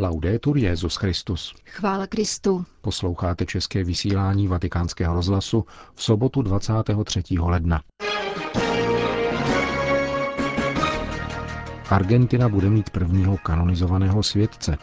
Laudetur Jezus Christus. Chvála Kristu. Posloucháte české vysílání Vatikánského rozhlasu v sobotu 23. ledna. Argentina bude mít prvního kanonizovaného světce.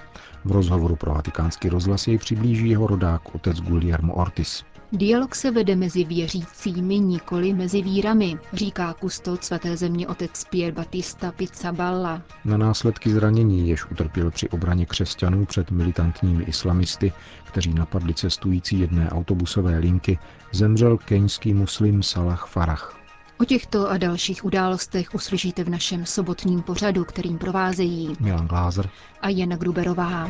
V rozhovoru pro vatikánský rozhlas jej přiblíží jeho rodák otec Guillermo Ortiz. Dialog se vede mezi věřícími, nikoli mezi vírami, říká kustod svaté země otec Pier Batista Pizzaballa. Na následky zranění, jež utrpěl při obraně křesťanů před militantními islamisty, kteří napadli cestující jedné autobusové linky, zemřel keňský muslim Salah Farah. O těchto a dalších událostech uslyšíte v našem sobotním pořadu, kterým provázejí Milan Glázer a Jana Gruberová.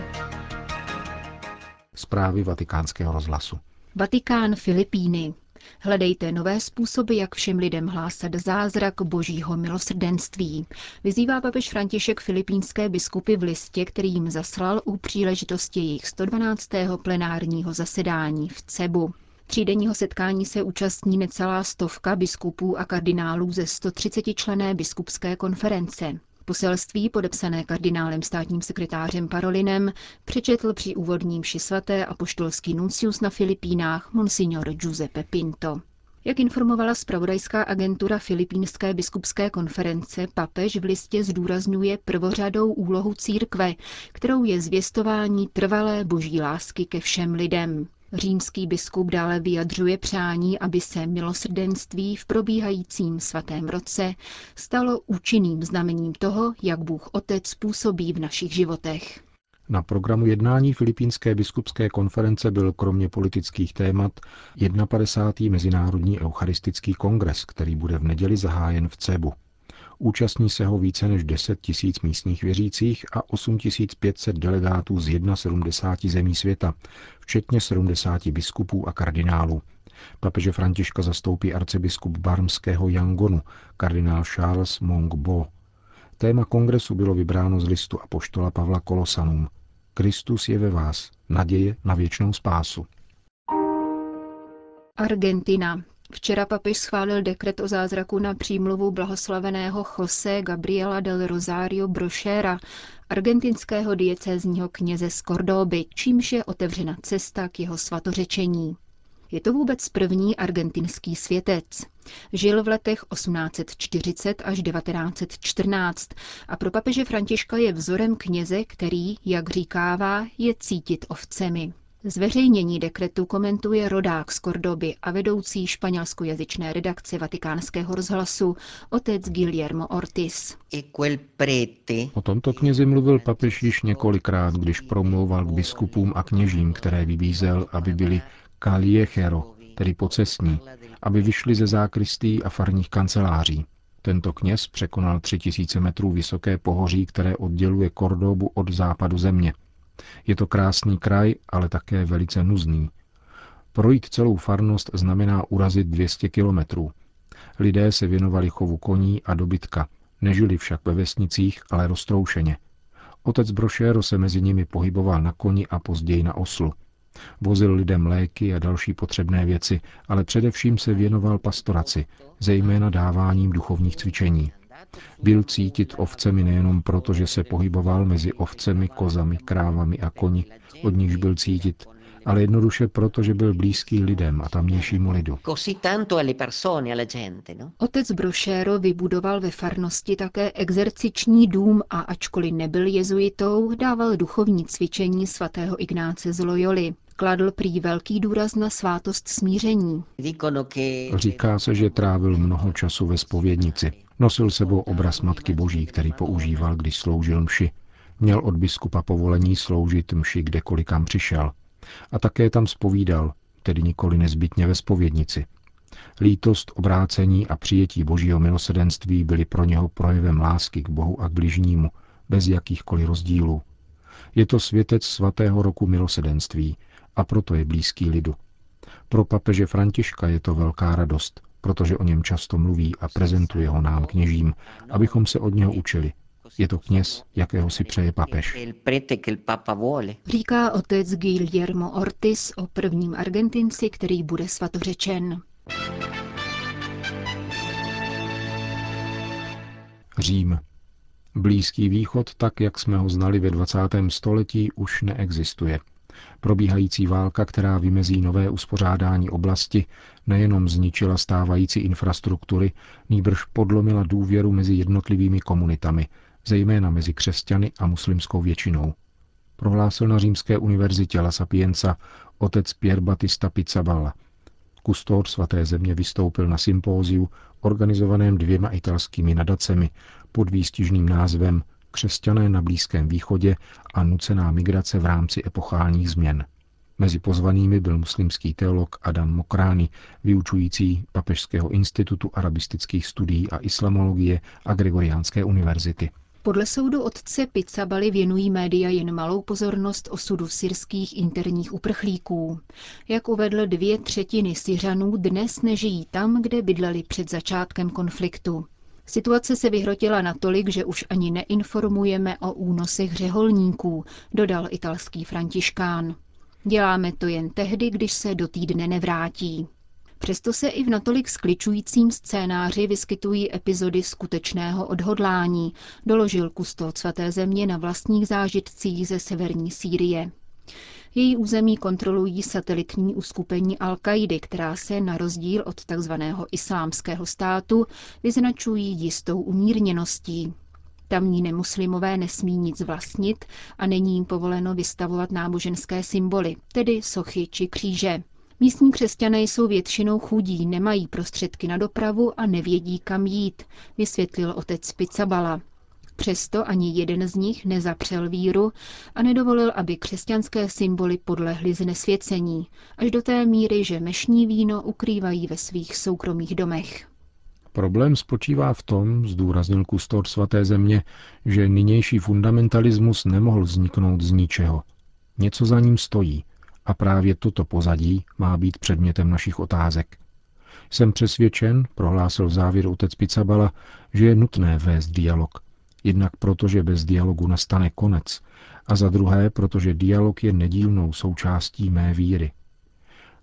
Zprávy vatikánského rozhlasu. Vatikán Filipíny. Hledejte nové způsoby, jak všem lidem hlásat zázrak božího milosrdenství. Vyzývá papež František filipínské biskupy v listě, který jim zaslal u příležitosti jejich 112. plenárního zasedání v Cebu. Třídenního setkání se účastní necelá stovka biskupů a kardinálů ze 130 člené biskupské konference. Poselství, podepsané kardinálem státním sekretářem Parolinem, přečetl při úvodním ši svaté apoštolský nuncius na Filipínách Monsignor Giuseppe Pinto. Jak informovala spravodajská agentura Filipínské biskupské konference, papež v listě zdůrazňuje prvořadou úlohu církve, kterou je zvěstování trvalé boží lásky ke všem lidem. Římský biskup dále vyjadřuje přání, aby se milosrdenství v probíhajícím svatém roce stalo účinným znamením toho, jak Bůh Otec působí v našich životech. Na programu jednání Filipínské biskupské konference byl kromě politických témat 51. Mezinárodní eucharistický kongres, který bude v neděli zahájen v Cebu. Účastní se ho více než 10 tisíc místních věřících a 8500 delegátů z 71 zemí světa, včetně 70 biskupů a kardinálů. Papeže Františka zastoupí arcibiskup barmského Yangonu, kardinál Charles Mongbo. Téma kongresu bylo vybráno z listu apoštola Pavla Kolosanům. Kristus je ve vás, naděje na věčnou spásu. Argentina. Včera papež schválil dekret o zázraku na přímluvu blahoslaveného Jose Gabriela del Rosario Brochera, argentinského diecézního kněze z Kordoby, čímž je otevřena cesta k jeho svatořečení. Je to vůbec první argentinský světec. Žil v letech 1840 až 1914 a pro papeže Františka je vzorem kněze, který, jak říkává, je cítit ovcemi. Zveřejnění dekretu komentuje rodák z Kordoby a vedoucí španělskojazyčné redakce vatikánského rozhlasu otec Guillermo Ortiz. O tomto knězi mluvil papež již několikrát, když promlouval k biskupům a kněžím, které vybízel, aby byli caliechero, tedy pocestní, aby vyšli ze zákristí a farních kanceláří. Tento kněz překonal tři tisíce metrů vysoké pohoří, které odděluje Kordobu od západu země – je to krásný kraj, ale také velice nuzný. Projít celou farnost znamená urazit 200 kilometrů. Lidé se věnovali chovu koní a dobytka, nežili však ve vesnicích, ale roztroušeně. Otec Brošéro se mezi nimi pohyboval na koni a později na oslu. Vozil lidem léky a další potřebné věci, ale především se věnoval pastoraci, zejména dáváním duchovních cvičení. Byl cítit ovcemi nejenom proto, že se pohyboval mezi ovcemi, kozami, krávami a koni, od nichž byl cítit, ale jednoduše proto, že byl blízký lidem a tamnějšímu lidu. No? Otec Brošéro vybudoval ve farnosti také exerciční dům a ačkoliv nebyl jezuitou, dával duchovní cvičení svatého Ignáce z Loyoli. Kladl prý velký důraz na svátost smíření. Říká se, že trávil mnoho času ve spovědnici. Nosil sebou obraz Matky Boží, který používal, když sloužil mši. Měl od biskupa povolení sloužit mši kdekoliv kam přišel. A také tam spovídal, tedy nikoli nezbytně ve spovědnici. Lítost, obrácení a přijetí božího milosedenství byly pro něho projevem lásky k Bohu a k bližnímu, bez jakýchkoliv rozdílů. Je to světec svatého roku milosedenství a proto je blízký lidu. Pro papeže Františka je to velká radost, protože o něm často mluví a prezentuje ho nám kněžím, abychom se od něho učili. Je to kněz, jakého si přeje papež. Říká otec Guillermo Ortiz o prvním Argentinci, který bude svatořečen. Řím. Blízký východ, tak jak jsme ho znali ve 20. století, už neexistuje. Probíhající válka, která vymezí nové uspořádání oblasti, nejenom zničila stávající infrastruktury, nýbrž podlomila důvěru mezi jednotlivými komunitami, zejména mezi křesťany a muslimskou většinou. Prohlásil na Římské univerzitě La Sapienza otec Pier Battista Pizzaballa. Kustor svaté země vystoupil na sympóziu organizovaném dvěma italskými nadacemi pod výstižným názvem Křesťané na Blízkém východě a nucená migrace v rámci epochálních změn. Mezi pozvanými byl muslimský teolog Adam Mokrány, vyučující Papežského institutu arabistických studií a islamologie a Gregoriánské univerzity. Podle soudu otce Pizzabali věnují média jen malou pozornost osudu syrských interních uprchlíků. Jak uvedl, dvě třetiny Syřanů dnes nežijí tam, kde bydleli před začátkem konfliktu. Situace se vyhrotila natolik, že už ani neinformujeme o únosech řeholníků, dodal italský františkán. Děláme to jen tehdy, když se do týdne nevrátí. Přesto se i v natolik skličujícím scénáři vyskytují epizody skutečného odhodlání, doložil kustod svaté země na vlastních zážitcích ze severní Sýrie. Její území kontrolují satelitní uskupení Al-Kaidy, která se na rozdíl od tzv. islámského státu vyznačují jistou umírněností. Tamní nemuslimové nesmí nic vlastnit a není jim povoleno vystavovat náboženské symboly, tedy sochy či kříže. Místní křesťané jsou většinou chudí, nemají prostředky na dopravu a nevědí, kam jít, vysvětlil otec Pizzabala. Přesto ani jeden z nich nezapřel víru a nedovolil, aby křesťanské symboly podlehly znesvěcení, až do té míry, že mešní víno ukrývají ve svých soukromých domech. Problém spočívá v tom, zdůraznil kustor svaté země, že nynější fundamentalismus nemohl vzniknout z ničeho. Něco za ním stojí a právě toto pozadí má být předmětem našich otázek. Jsem přesvědčen, prohlásil v závěru otec Picabala, že je nutné vést dialog. Jednak proto, že bez dialogu nastane konec, a za druhé, protože dialog je nedílnou součástí mé víry.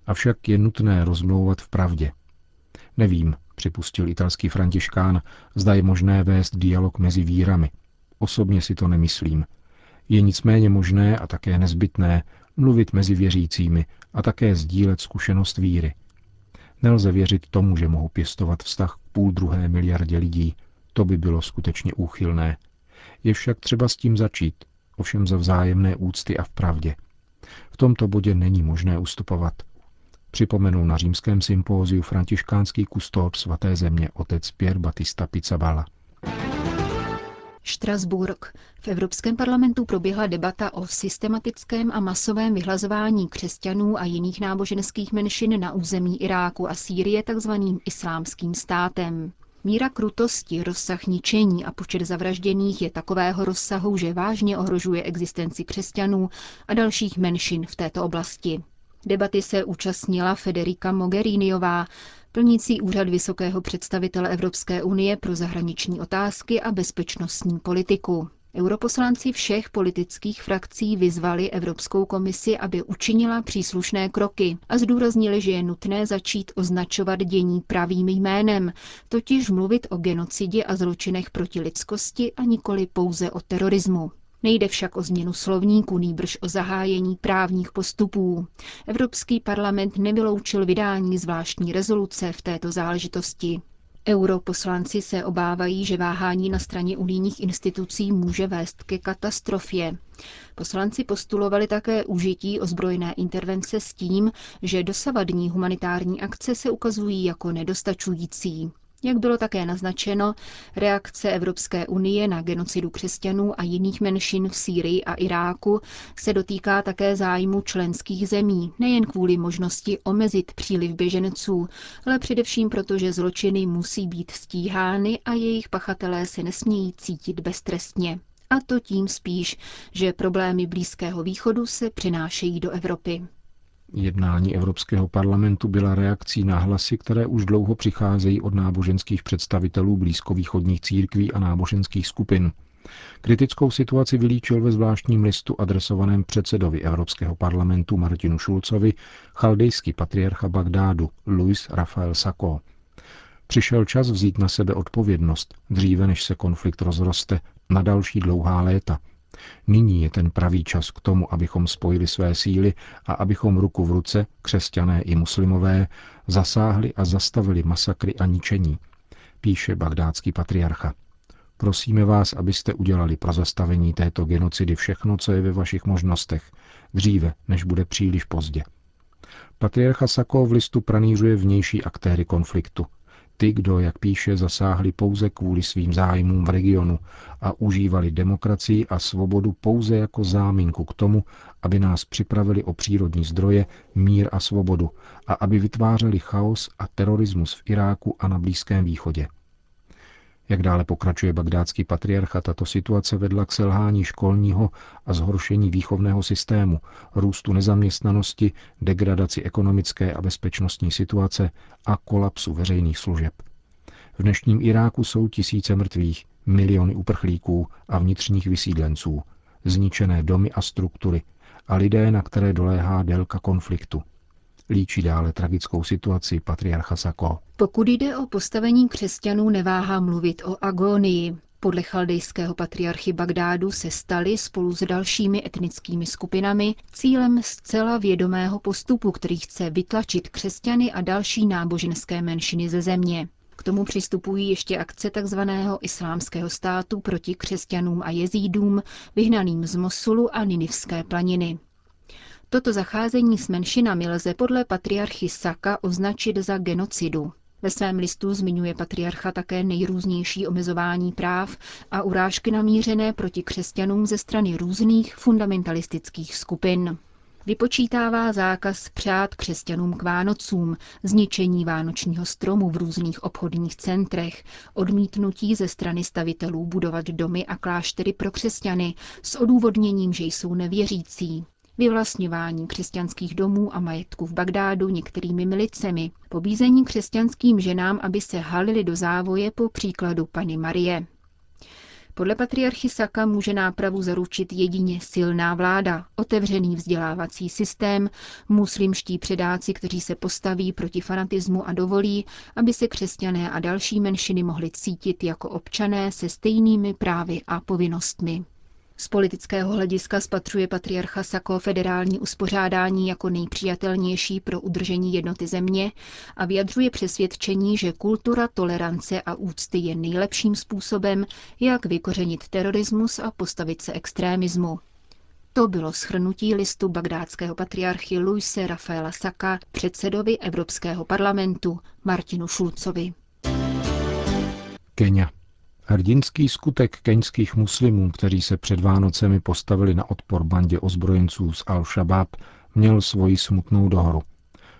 Avšak je nutné rozmlouvat v pravdě. Nevím, připustil italský františkán, zda je možné vést dialog mezi vírami. Osobně si to nemyslím. Je nicméně možné a také nezbytné mluvit mezi věřícími a také sdílet zkušenost víry. Nelze věřit tomu, že mohu pěstovat vztah k půl druhé miliardě lidí. To by bylo skutečně úchylné. Je však třeba s tím začít, ovšem za vzájemné úcty a v pravdě. V tomto bodě není možné ustupovat. Připomenul na římském sympóziu františkánský kustód svaté země otec Pier Batista Pizzabala. Štrasburg. V Evropském parlamentu proběhla debata o systematickém a masovém vyhlazování křesťanů a jiných náboženských menšin na území Iráku a Sýrie takzvaným islámským státem. Míra krutosti, rozsah ničení a počet zavražděných je takového rozsahu, že vážně ohrožuje existenci křesťanů a dalších menšin v této oblasti. Debaty se účastnila Federica Mogheriniová, plnící úřad vysokého představitele Evropské unie pro zahraniční otázky a bezpečnostní politiku. Europoslanci všech politických frakcí vyzvali Evropskou komisi, aby učinila příslušné kroky a zdůraznili, že je nutné začít označovat dění pravým jménem, totiž mluvit o genocidě a zločinech proti lidskosti a nikoli pouze o terorismu. Nejde však o změnu slovníku, nýbrž o zahájení právních postupů. Evropský parlament nevyloučil vydání zvláštní rezoluce v této záležitosti. Europoslanci se obávají, že váhání na straně unijních institucí může vést ke katastrofě. Poslanci postulovali také užití ozbrojené intervence s tím, že dosavadní humanitární akce se ukazují jako nedostačující. Jak bylo také naznačeno, reakce Evropské unie na genocidu křesťanů a jiných menšin v Sýrii a Iráku se dotýká také zájmu členských zemí, nejen kvůli možnosti omezit příliv běženců, ale především proto, že zločiny musí být stíhány a jejich pachatelé se nesmějí cítit beztrestně. A to tím spíš, že problémy Blízkého východu se přinášejí do Evropy. Jednání Evropského parlamentu byla reakcí na hlasy, které už dlouho přicházejí od náboženských představitelů blízkovýchodních církví a náboženských skupin. Kritickou situaci vylíčil ve zvláštním listu adresovaném předsedovi Evropského parlamentu Martinu Šulcovi chaldejský patriarcha Bagdádu Luis Rafael Sako. Přišel čas vzít na sebe odpovědnost, dříve než se konflikt rozroste, na další dlouhá léta. Nyní je ten pravý čas k tomu, abychom spojili své síly a abychom ruku v ruce, křesťané i muslimové, zasáhli a zastavili masakry a ničení, píše bagdátský patriarcha. Prosíme vás, abyste udělali pro zastavení této genocidy všechno, co je ve vašich možnostech, dříve, než bude příliš pozdě. Patriarcha Sako v listu pranířuje vnější aktéry konfliktu. Ty, kdo, jak píše, zasáhli pouze kvůli svým zájmům v regionu a užívali demokracii a svobodu pouze jako záminku k tomu, aby nás připravili o přírodní zdroje, mír a svobodu a aby vytvářeli chaos a terorismus v Iráku a na Blízkém východě. Jak dále pokračuje bagdátský patriarcha, tato situace vedla k selhání školního a zhoršení výchovného systému, růstu nezaměstnanosti, degradaci ekonomické a bezpečnostní situace a kolapsu veřejných služeb. V dnešním Iráku jsou tisíce mrtvých, miliony uprchlíků a vnitřních vysídlenců, zničené domy a struktury a lidé, na které doléhá délka konfliktu – Líčí dále tragickou situaci patriarcha Sako. Pokud jde o postavení křesťanů, neváhá mluvit o agonii. Podle chaldejského patriarchy Bagdádu se staly spolu s dalšími etnickými skupinami cílem zcela vědomého postupu, který chce vytlačit křesťany a další náboženské menšiny ze země. K tomu přistupují ještě akce tzv. islámského státu proti křesťanům a jezídům, vyhnaným z Mosulu a Ninivské planiny. Toto zacházení s menšinami lze podle patriarchy Saka označit za genocidu. Ve svém listu zmiňuje patriarcha také nejrůznější omezování práv a urážky namířené proti křesťanům ze strany různých fundamentalistických skupin. Vypočítává zákaz přát křesťanům k Vánocům, zničení vánočního stromu v různých obchodních centrech, odmítnutí ze strany stavitelů budovat domy a kláštery pro křesťany s odůvodněním, že jsou nevěřící, vyvlastňování křesťanských domů a majetku v Bagdádu některými milicemi, pobízení křesťanským ženám, aby se halili do závoje po příkladu Pany Marie. Podle patriarchy Saka může nápravu zaručit jedině silná vláda, otevřený vzdělávací systém, muslimští předáci, kteří se postaví proti fanatismu a dovolí, aby se křesťané a další menšiny mohly cítit jako občané se stejnými právy a povinnostmi. Z politického hlediska spatřuje patriarcha Sako federální uspořádání jako nejpřijatelnější pro udržení jednoty země a vyjadřuje přesvědčení, že kultura tolerance a úcty je nejlepším způsobem, jak vykořenit terorismus a postavit se extrémismu. To bylo schrnutí listu bagdátského patriarchy Luise Rafaela Saka předsedovi Evropského parlamentu Martinu Šulcovi. Kenya. Hrdinský skutek keňských muslimů, kteří se před Vánocemi postavili na odpor bandě ozbrojenců z Al-Shabaab, měl svoji smutnou dohru.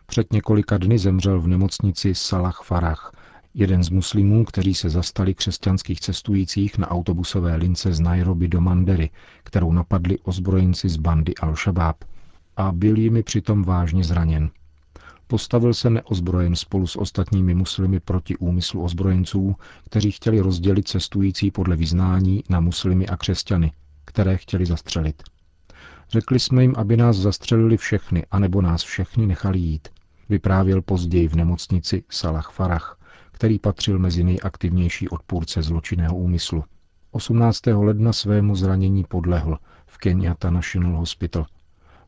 Před několika dny zemřel v nemocnici Salah Farah, jeden z muslimů, kteří se zastali křesťanských cestujících na autobusové lince z Nairobi do Mandery, kterou napadli ozbrojenci z bandy Al-Shabaab. A byl jimi přitom vážně zraněn. Postavil se neozbrojen spolu s ostatními muslimy proti úmyslu ozbrojenců, kteří chtěli rozdělit cestující podle vyznání na muslimy a křesťany, které chtěli zastřelit. Řekli jsme jim, aby nás zastřelili všechny, anebo nás všechny nechali jít. Vyprávěl později v nemocnici Salah Farah, který patřil mezi nejaktivnější odpůrce zločinného úmyslu. 18. ledna svému zranění podlehl v Kenyatta National Hospital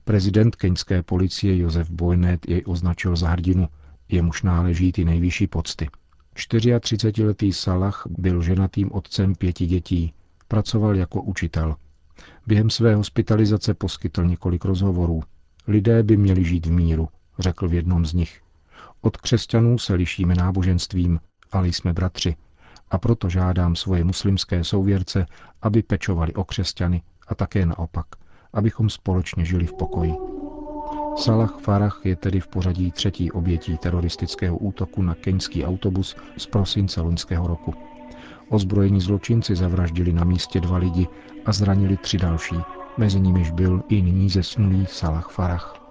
Prezident keňské policie Josef Boynet jej označil za hrdinu, jemuž náleží ty nejvyšší pocty. 34-letý Salah byl ženatým otcem pěti dětí, pracoval jako učitel. Během své hospitalizace poskytl několik rozhovorů. Lidé by měli žít v míru, řekl v jednom z nich. Od křesťanů se lišíme náboženstvím, ale jsme bratři. A proto žádám svoje muslimské souvěrce, aby pečovali o křesťany a také naopak – abychom společně žili v pokoji. Salah Farah je tedy v pořadí třetí obětí teroristického útoku na keňský autobus z prosince loňského roku. Ozbrojení zločinci zavraždili na místě dva lidi a zranili tři další. Mezi nimiž byl i nyní zesnulý Salah Farah.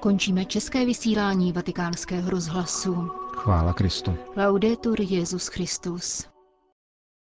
Končíme české vysílání vatikánského rozhlasu. Chvála Kristu. Laudetur Jezus Christus.